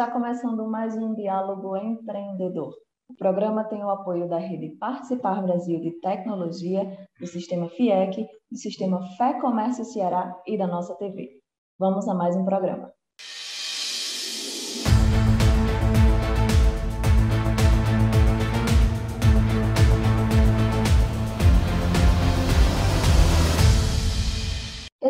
está começando mais um diálogo empreendedor. O programa tem o apoio da rede Participar Brasil de Tecnologia, do Sistema FIEC, do Sistema Fé Comércio Ceará e da nossa TV. Vamos a mais um programa.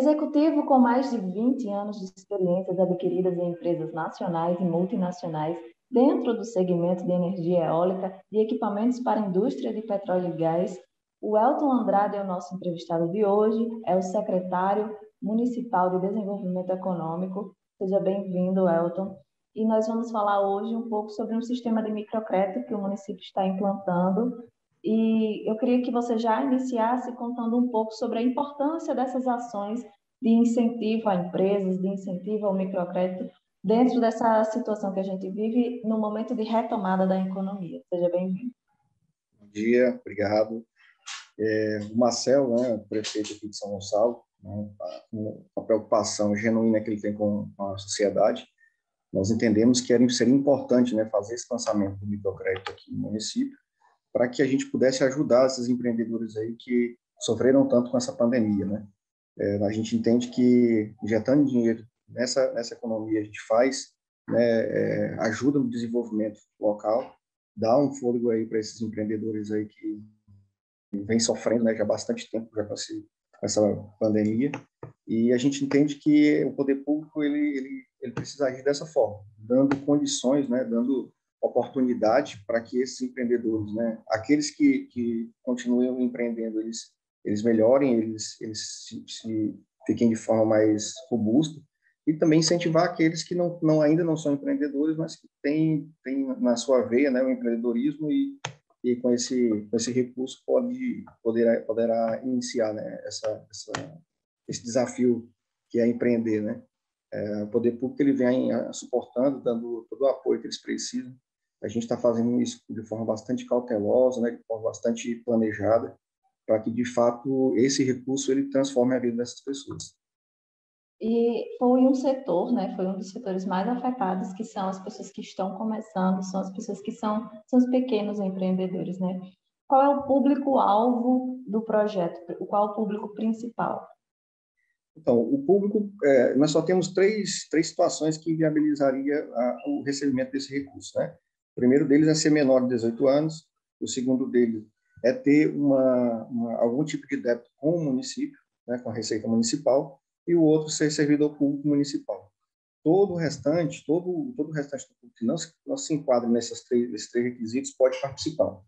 Executivo com mais de 20 anos de experiências adquiridas em empresas nacionais e multinacionais dentro do segmento de energia eólica e equipamentos para a indústria de petróleo e gás, o Elton Andrade é o nosso entrevistado de hoje, é o secretário municipal de Desenvolvimento Econômico. Seja bem-vindo, Elton. E nós vamos falar hoje um pouco sobre um sistema de microcrédito que o município está implantando e eu queria que você já iniciasse contando um pouco sobre a importância dessas ações de incentivo a empresas, de incentivo ao microcrédito, dentro dessa situação que a gente vive no momento de retomada da economia. Seja bem-vindo. Bom dia, obrigado. É, o Marcel, né, prefeito aqui de São Gonçalo, né, com a preocupação genuína que ele tem com a sociedade, nós entendemos que era, seria importante né, fazer esse lançamento do microcrédito aqui no município, para que a gente pudesse ajudar esses empreendedores aí que sofreram tanto com essa pandemia, né? É, a gente entende que injetando dinheiro nessa nessa economia a gente faz, né, é, ajuda no desenvolvimento local, dá um fôlego aí para esses empreendedores aí que vem sofrendo, né, já há bastante tempo já com, esse, com essa pandemia, e a gente entende que o poder público ele ele, ele precisa agir dessa forma, dando condições, né, dando oportunidade para que esses empreendedores, né, aqueles que, que continuem empreendendo, eles, eles melhorem, eles, eles se, se fiquem de forma mais robusta, e também incentivar aqueles que não, não ainda não são empreendedores, mas que têm, têm na sua veia né, o empreendedorismo e, e com esse com esse recurso pode poderá poderá iniciar né, essa, essa esse desafio que é empreender, né? É, o poder público ele vem suportando, dando todo o apoio que eles precisam a gente está fazendo isso de forma bastante cautelosa, né, de forma bastante planejada, para que, de fato, esse recurso ele transforme a vida dessas pessoas. E foi um setor, né, foi um dos setores mais afetados, que são as pessoas que estão começando, são as pessoas que são, são os pequenos empreendedores, né? Qual é o público-alvo do projeto? Qual é o público principal? Então, o público, é, nós só temos três, três situações que viabilizaria a, o recebimento desse recurso, né? O primeiro deles é ser menor de 18 anos, o segundo deles é ter uma, uma, algum tipo de débito com o município, né, com a Receita Municipal, e o outro ser servidor público municipal. Todo o restante, todo, todo o restante do público que não se, não se enquadra nesses três, nesses três requisitos pode participar.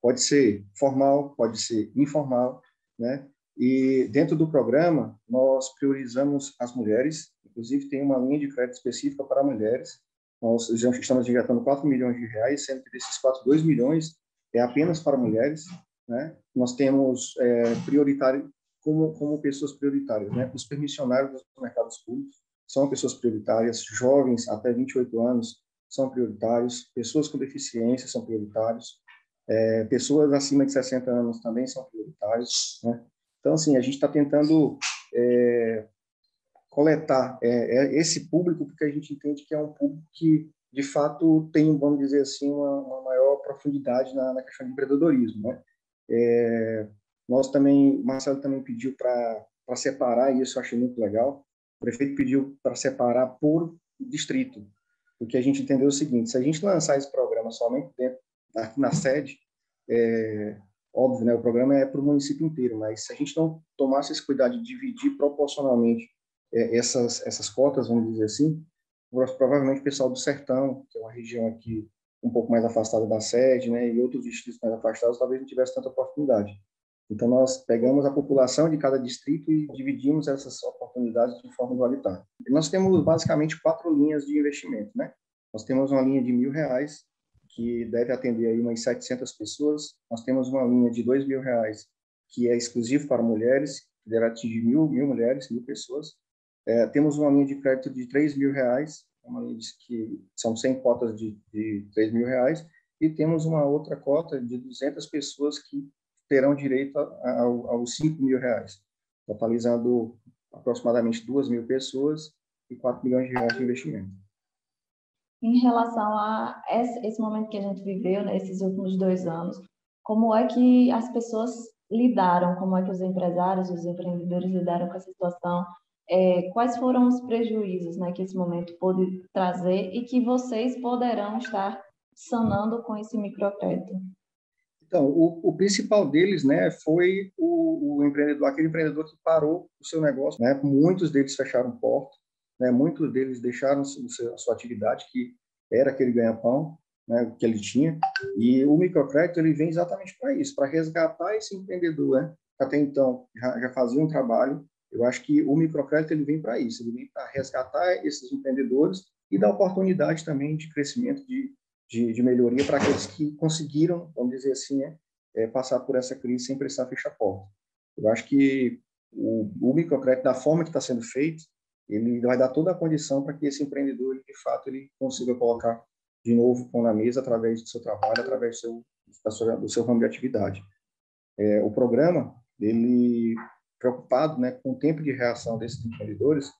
Pode ser formal, pode ser informal, né? E dentro do programa, nós priorizamos as mulheres, inclusive tem uma linha de crédito específica para mulheres, nós já estamos injetando 4 milhões de reais, sendo que desses 4, 2 milhões é apenas para mulheres. Né? Nós temos é, prioritário como, como pessoas prioritárias. Né? Os permissionários dos mercados públicos são pessoas prioritárias, jovens até 28 anos são prioritários, pessoas com deficiência são prioritários, é, pessoas acima de 60 anos também são prioritários. Né? Então, assim, a gente está tentando é, coletar é, é esse público, porque a gente entende que é um público que, de fato, tem, vamos dizer assim, uma, uma profundidade na, na, questão de empreendedorismo. Né? É, nós também, o Marcelo também pediu para separar, e isso eu achei muito legal, o prefeito pediu para separar por distrito, porque a gente entendeu o seguinte, se a gente lançar esse programa somente dentro, aqui na sede, é, óbvio, né, o programa é para o município inteiro, mas se a gente não tomasse esse cuidado de dividir proporcionalmente é, essas, essas cotas, vamos dizer assim, provavelmente o pessoal do Sertão, que é uma região aqui um pouco mais afastada da sede, né, e outros distritos mais afastados, talvez não tivesse tanta oportunidade. Então, nós pegamos a população de cada distrito e dividimos essas oportunidades de forma igualitária. Nós temos, basicamente, quatro linhas de investimento, né? Nós temos uma linha de mil reais, que deve atender aí umas 700 pessoas. Nós temos uma linha de dois mil reais, que é exclusivo para mulheres, que deve atingir mil, mil mulheres, mil pessoas. É, temos uma linha de crédito de 3 mil reais, uma linha que são 100 cotas de, de 3 mil reais, e temos uma outra cota de 200 pessoas que terão direito aos 5 mil reais, totalizando aproximadamente 2 mil pessoas e 4 milhões de reais de investimento. em relação a esse momento que a gente viveu nesses últimos dois anos. Como é que as pessoas lidaram, como é que os empresários, os empreendedores lidaram com essa situação? É, quais foram os prejuízos né, que esse momento pôde trazer e que vocês poderão estar sanando com esse microcrédito? Então, o, o, principal deles, né, foi o, o, empreendedor, aquele empreendedor que parou o seu negócio, né? Muitos deles fecharam porta, né? Muitos deles deixaram a sua atividade que era aquele ganha-pão, né, que ele tinha. E o microcrédito ele vem exatamente para isso, para resgatar esse empreendedor, né? Até então já, já fazia um trabalho. Eu acho que o microcrédito ele vem para isso, ele vem para resgatar esses empreendedores e dar oportunidade também de crescimento, de de, de melhoria para aqueles que conseguiram, vamos dizer assim, né, é, passar por essa crise sem precisar fechar a porta. Eu acho que o, o microcrédito, da forma que está sendo feito, ele vai dar toda a condição para que esse empreendedor, de fato, ele consiga colocar de novo pão na mesa através do seu trabalho, através do seu, sua, do seu ramo de atividade. É, o programa, ele preocupado né, com o tempo de reação desses empreendedores,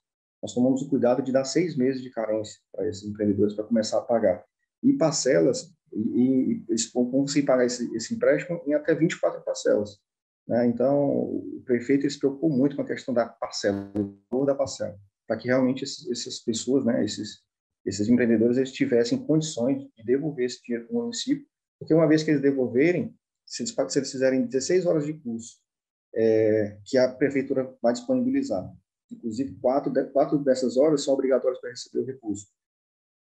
nós tomamos o cuidado de dar seis meses de carência para esses empreendedores para começar a pagar e parcelas, e, e eles vão conseguir pagar esse, esse empréstimo em até 24 parcelas. Né? Então, o prefeito se preocupou muito com a questão da parcela, do valor da parcela, para que realmente esses, essas pessoas, né, esses, esses empreendedores, eles tivessem condições de devolver esse dinheiro para o município, porque uma vez que eles devolverem, se eles, se eles fizerem 16 horas de curso, é, que a prefeitura vai disponibilizar, inclusive quatro, de, quatro dessas horas são obrigatórias para receber o recurso.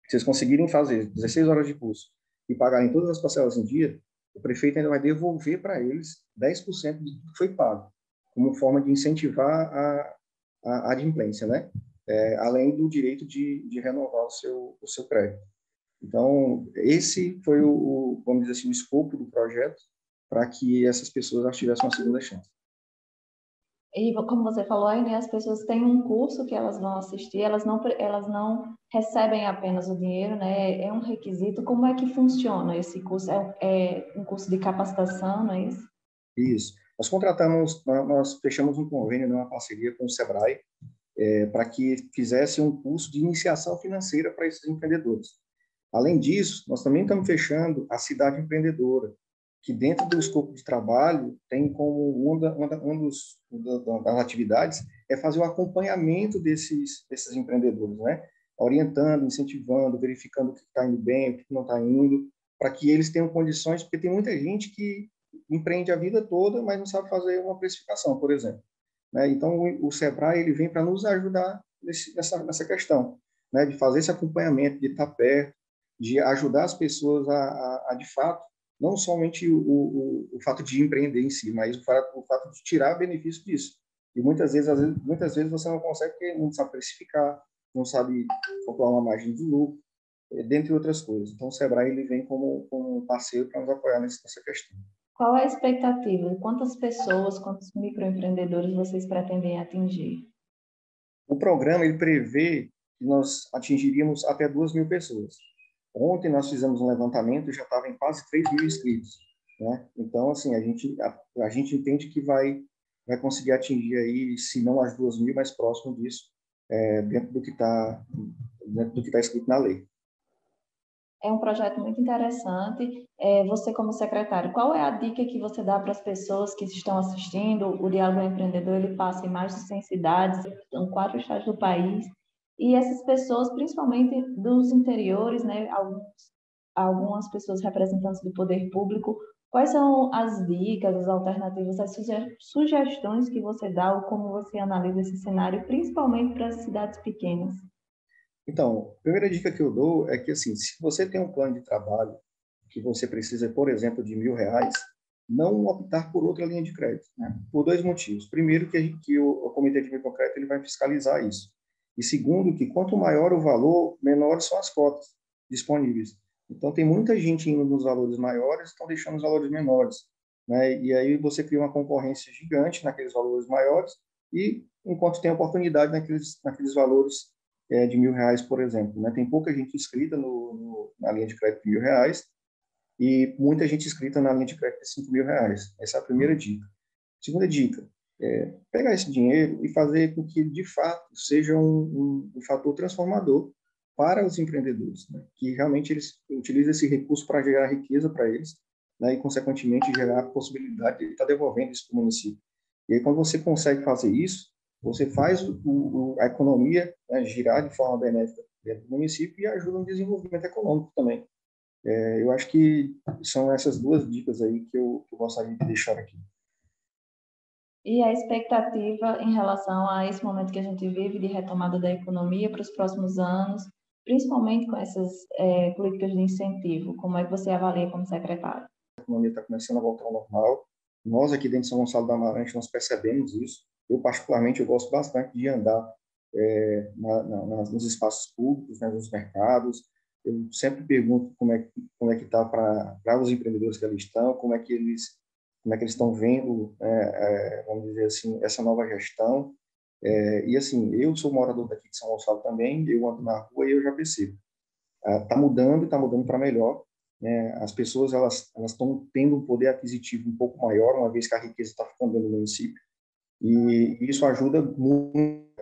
Se eles conseguirem fazer 16 horas de curso e pagarem todas as parcelas em dia, o prefeito ainda vai devolver para eles 10% do que foi pago, como forma de incentivar a, a adimplência, né? É, além do direito de, de renovar o seu, o seu crédito. Então, esse foi o, o, vamos dizer assim, o escopo do projeto para que essas pessoas tivessem uma segunda chance. E como você falou aí, né, as pessoas têm um curso que elas vão assistir, elas não, elas não recebem apenas o dinheiro, né? É um requisito. Como é que funciona esse curso? É, é um curso de capacitação, não é isso? Isso. Nós contratamos, nós fechamos um convênio, né, uma parceria com o Sebrae, é, para que fizesse um curso de iniciação financeira para esses empreendedores. Além disso, nós também estamos fechando a cidade empreendedora, que dentro do escopo de trabalho tem como uma, uma, uma dos, das atividades é fazer o acompanhamento desses, desses empreendedores, né? orientando, incentivando, verificando o que está indo bem, o que não está indo, para que eles tenham condições, porque tem muita gente que empreende a vida toda, mas não sabe fazer uma precificação, por exemplo. Né? Então, o, o Sebrae ele vem para nos ajudar nesse, nessa, nessa questão, né? de fazer esse acompanhamento, de estar perto, de ajudar as pessoas a, a, a de fato, não somente o, o, o, fato de empreender em si, mas o fato, o fato de tirar benefício disso. E muitas vezes, vezes, muitas vezes você não consegue porque não sabe precificar, não sabe calcular uma margem de lucro, eh, dentre outras coisas. Então, o Sebrae ele vem como, como parceiro para nos apoiar nessa questão. Qual é a expectativa? Quantas pessoas, quantos microempreendedores vocês pretendem atingir? O programa ele prevê que nós atingiríamos até duas mil pessoas. Ontem nós fizemos um levantamento e já estava em quase 3 mil inscritos. Né? Então, assim, a gente, a, a, gente entende que vai, vai conseguir atingir aí, se não as 2 mil, mais próximo disso, é, dentro do que está está escrito na lei. É um projeto muito interessante. É, você, como secretário, qual é a dica que você dá para as pessoas que estão assistindo? O Diálogo Empreendedor ele passa em mais de 100 cidades, em quatro estados do país. E essas pessoas, principalmente dos interiores, né, alguns, algumas pessoas representantes do poder público, quais são as dicas, as alternativas, as sugestões que você dá ou como você analisa esse cenário, principalmente para as cidades pequenas? Então, a primeira dica que eu dou é que, assim, se você tem um plano de trabalho que você precisa, por exemplo, de mil reais, não optar por outra linha de crédito, né? por dois motivos. Primeiro, que, que o, o Comitê de Microcrédito ele vai fiscalizar isso. E segundo, que quanto maior o valor, menores são as cotas disponíveis. Então, tem muita gente indo nos valores maiores, estão deixando os valores menores. Né? E aí você cria uma concorrência gigante naqueles valores maiores e enquanto tem oportunidade naqueles, naqueles valores é, de mil reais, por exemplo. Né? Tem pouca gente inscrita no, no, na linha de crédito de mil reais e muita gente inscrita na linha de crédito de cinco mil reais. Essa é a primeira dica. Segunda dica, é, pegar esse dinheiro e fazer com que, de fato, seja um, um, um fator transformador para os empreendedores, né? que realmente eles utilizam esse recurso para gerar riqueza para eles né? e, consequentemente, gerar a possibilidade de estar devolvendo isso para o município. E aí, quando você consegue fazer isso, você faz o, o, a economia né, girar de forma benéfica dentro do município e ajuda no desenvolvimento econômico também. É, eu acho que são essas duas dicas aí que eu, que eu gostaria de deixar aqui. E a expectativa em relação a esse momento que a gente vive de retomada da economia para os próximos anos, principalmente com essas é, políticas de incentivo, como é que você avalia como secretário? A economia está começando a voltar ao normal. Nós aqui dentro de São Gonçalo da Amarante nós percebemos isso. Eu particularmente eu gosto bastante de andar é, na, na, nos espaços públicos, né, nos mercados. Eu sempre pergunto como é como é que está para os empreendedores que ali estão, como é que eles como é que eles estão vendo, é, é, vamos dizer assim, essa nova gestão. É, e assim, eu sou morador daqui de São Gonçalo também, eu ando na rua e eu já percebo. Está mudando, está mudando para melhor. Né? As pessoas elas estão tendo um poder aquisitivo um pouco maior, uma vez que a riqueza está ficando do município. E isso ajuda muito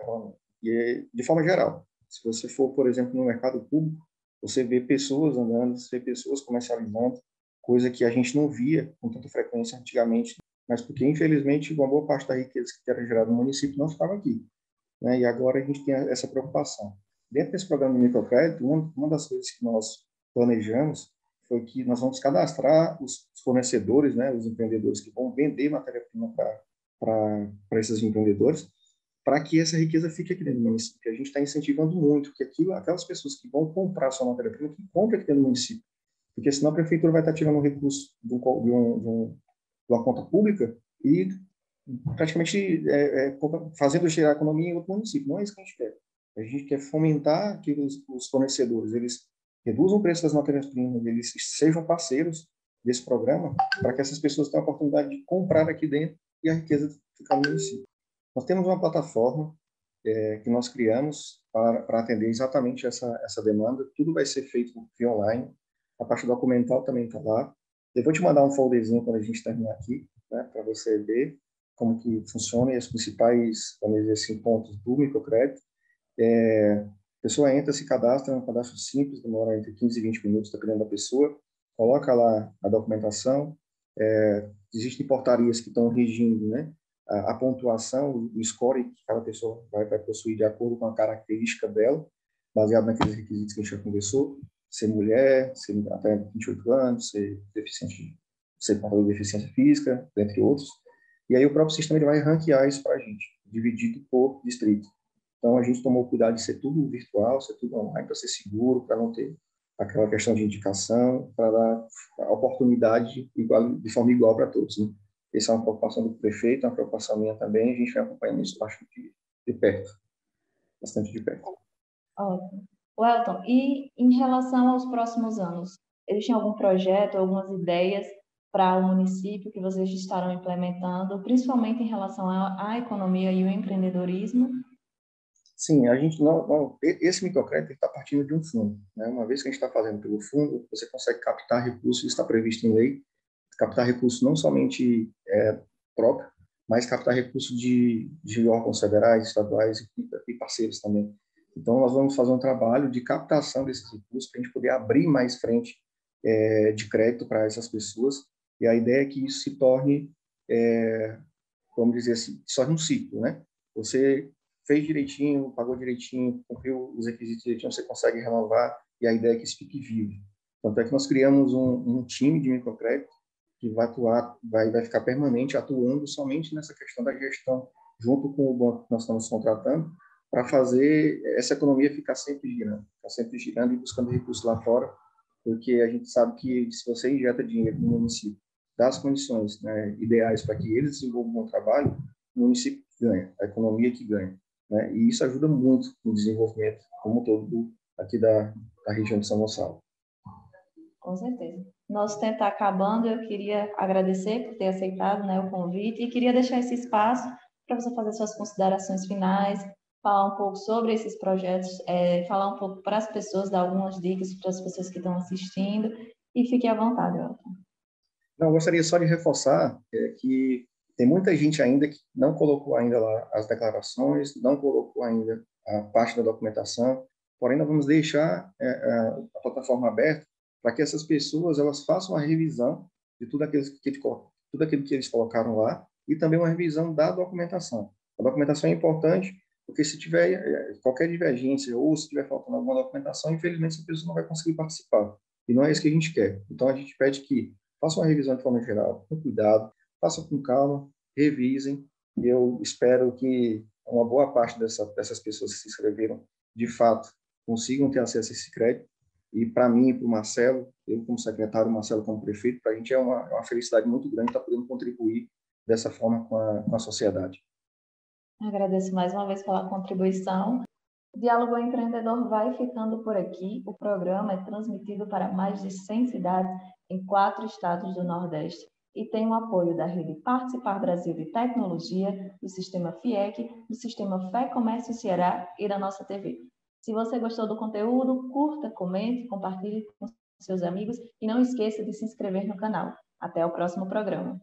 e é, de forma geral. Se você for, por exemplo, no mercado público, você vê pessoas andando, você vê pessoas comercializando, coisa que a gente não via com tanta frequência antigamente, mas porque, infelizmente, uma boa parte da riqueza que era gerada no município não estava aqui. Né? E agora a gente tem essa preocupação. Dentro desse programa de microcrédito, uma, das coisas que nós planejamos foi que nós vamos cadastrar os fornecedores, né, os empreendedores que vão vender matéria-prima para esses empreendedores, para que essa riqueza fique aqui dentro do município. A gente está incentivando muito que aquilo, aquelas pessoas que vão comprar sua matéria-prima, que comprem aqui dentro do município. Porque senão a prefeitura vai estar tirando um recurso de, um, de, um, de, um, uma conta pública e praticamente é, é, fazendo girar a economia em outro município. Não é isso que a gente quer. A gente quer fomentar que os, os fornecedores eles reduzam o preço das matérias-primas, eles sejam parceiros desse programa, para que essas pessoas tenham a oportunidade de comprar aqui dentro e a riqueza ficar no município. Nós temos uma plataforma é, que nós criamos para, para, atender exatamente essa, essa demanda. Tudo vai ser feito via online. A parte documental também está lá. Eu vou te mandar um folderzinho quando a gente terminar aqui, né, para você ver como que funciona e os principais, vamos dizer assim, pontos do microcrédito. É, a pessoa entra, se cadastra, é um cadastro simples, demora entre 15 e 20 minutos, dependendo da pessoa, coloca lá a documentação, é, existem portarias que estão regindo, né, a, a pontuação, o score que cada pessoa vai, vai possuir de acordo com a característica dela, baseado naqueles requisitos que a gente já conversou, ser mulher, ser até 28 anos, ser deficiente, ser portador de deficiência física, entre outros. E aí o próprio sistema ele vai ranquear isso para a gente, dividido por distrito. Então a gente tomou cuidado de ser tudo virtual, ser tudo online, para ser seguro, para não ter aquela questão de indicação, para dar a oportunidade igual, de forma igual para todos. Né? Essa é uma preocupação do prefeito, uma preocupação minha também, a gente vai acompanhando isso bastante de perto, bastante de perto. Ótimo. Welton, e em relação aos próximos anos, existe algum projeto, algumas ideias para o município que vocês estarão implementando, principalmente em relação à, economia e o empreendedorismo? Sim, a gente não, não esse microcrédito está partindo de um fundo, né? Uma vez que a gente está fazendo pelo fundo, você consegue captar recursos, está previsto em lei, captar recursos não somente é, próprio, mas captar recursos de, de órgãos federais, estaduais e, e parceiros também. Então, nós vamos fazer um trabalho de captação desses recursos para a gente poder abrir mais frente é, de crédito para essas pessoas. E a ideia é que isso se torne, é, vamos dizer assim, só um ciclo, né? Você fez direitinho, pagou direitinho, cumpriu os requisitos direitinho, você consegue renovar e a ideia é que isso fique vivo. Tanto é que nós criamos um, um time de microcrédito que vai atuar, vai, vai ficar permanente atuando somente nessa questão da gestão, junto com o banco que nós estamos contratando, para fazer essa economia ficar sempre girando, ficar sempre girando e buscando recursos lá fora, porque a gente sabe que se você injeta dinheiro no município, dá as condições né, ideais para que eles desenvolvam um bom trabalho, o município ganha, a economia que ganha. Né? E isso ajuda muito no desenvolvimento como todo aqui da, da região de São Gonçalo. Com certeza. Nosso tempo está acabando, eu queria agradecer por ter aceitado né, o convite e queria deixar esse espaço para você fazer suas considerações finais, falar um pouco sobre esses projetos, é, falar um pouco para as pessoas, dar algumas dicas para as pessoas que estão assistindo e fique à vontade, Elton. Não, eu gostaria só de reforçar é, que tem muita gente ainda que não colocou ainda lá as declarações, não colocou ainda a parte da documentação, porém nós vamos deixar é, é a plataforma aberta para que essas pessoas elas façam uma revisão de tudo aquilo que, tudo aquilo que eles colocaram lá e também uma revisão da documentação. A documentação é importante porque se tiver é, qualquer divergência ou se tiver faltando alguma documentação, infelizmente essa pessoa não vai conseguir participar. E não é isso que a gente quer. Então a gente pede que façam uma revisão de forma geral, com cuidado, façam com calma, revisem. E eu espero que uma boa parte dessa, dessas pessoas que se inscreveram, de fato, consigam ter acesso a esse crédito. E para mim e para o Marcelo, eu como secretário, o Marcelo como prefeito, para a gente é uma, é uma felicidade muito grande estar podendo contribuir dessa forma com a, com a sociedade. Agradeço mais uma vez pela contribuição. O Diálogo Empreendedor vai ficando por aqui. O programa é transmitido para mais de 100 cidades em quatro estados do Nordeste e tem o apoio da Rede Participar Brasil de Tecnologia, do Sistema FIEC, do Sistema Fé Comércio Ceará e da nossa TV. Se você gostou do conteúdo, curta, comente, compartilhe com seus amigos e não esqueça de se inscrever no canal. Até o próximo programa.